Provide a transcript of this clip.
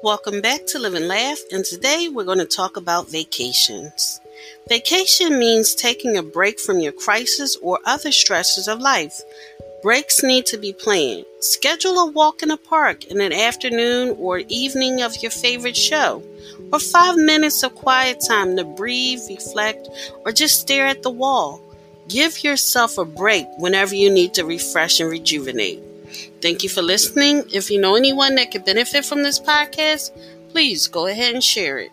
Welcome back to Live and Laugh, and today we're going to talk about vacations. Vacation means taking a break from your crisis or other stresses of life. Breaks need to be planned. Schedule a walk in a park in an afternoon or evening of your favorite show, or five minutes of quiet time to breathe, reflect, or just stare at the wall. Give yourself a break whenever you need to refresh and rejuvenate. Thank you for listening. If you know anyone that could benefit from this podcast, please go ahead and share it.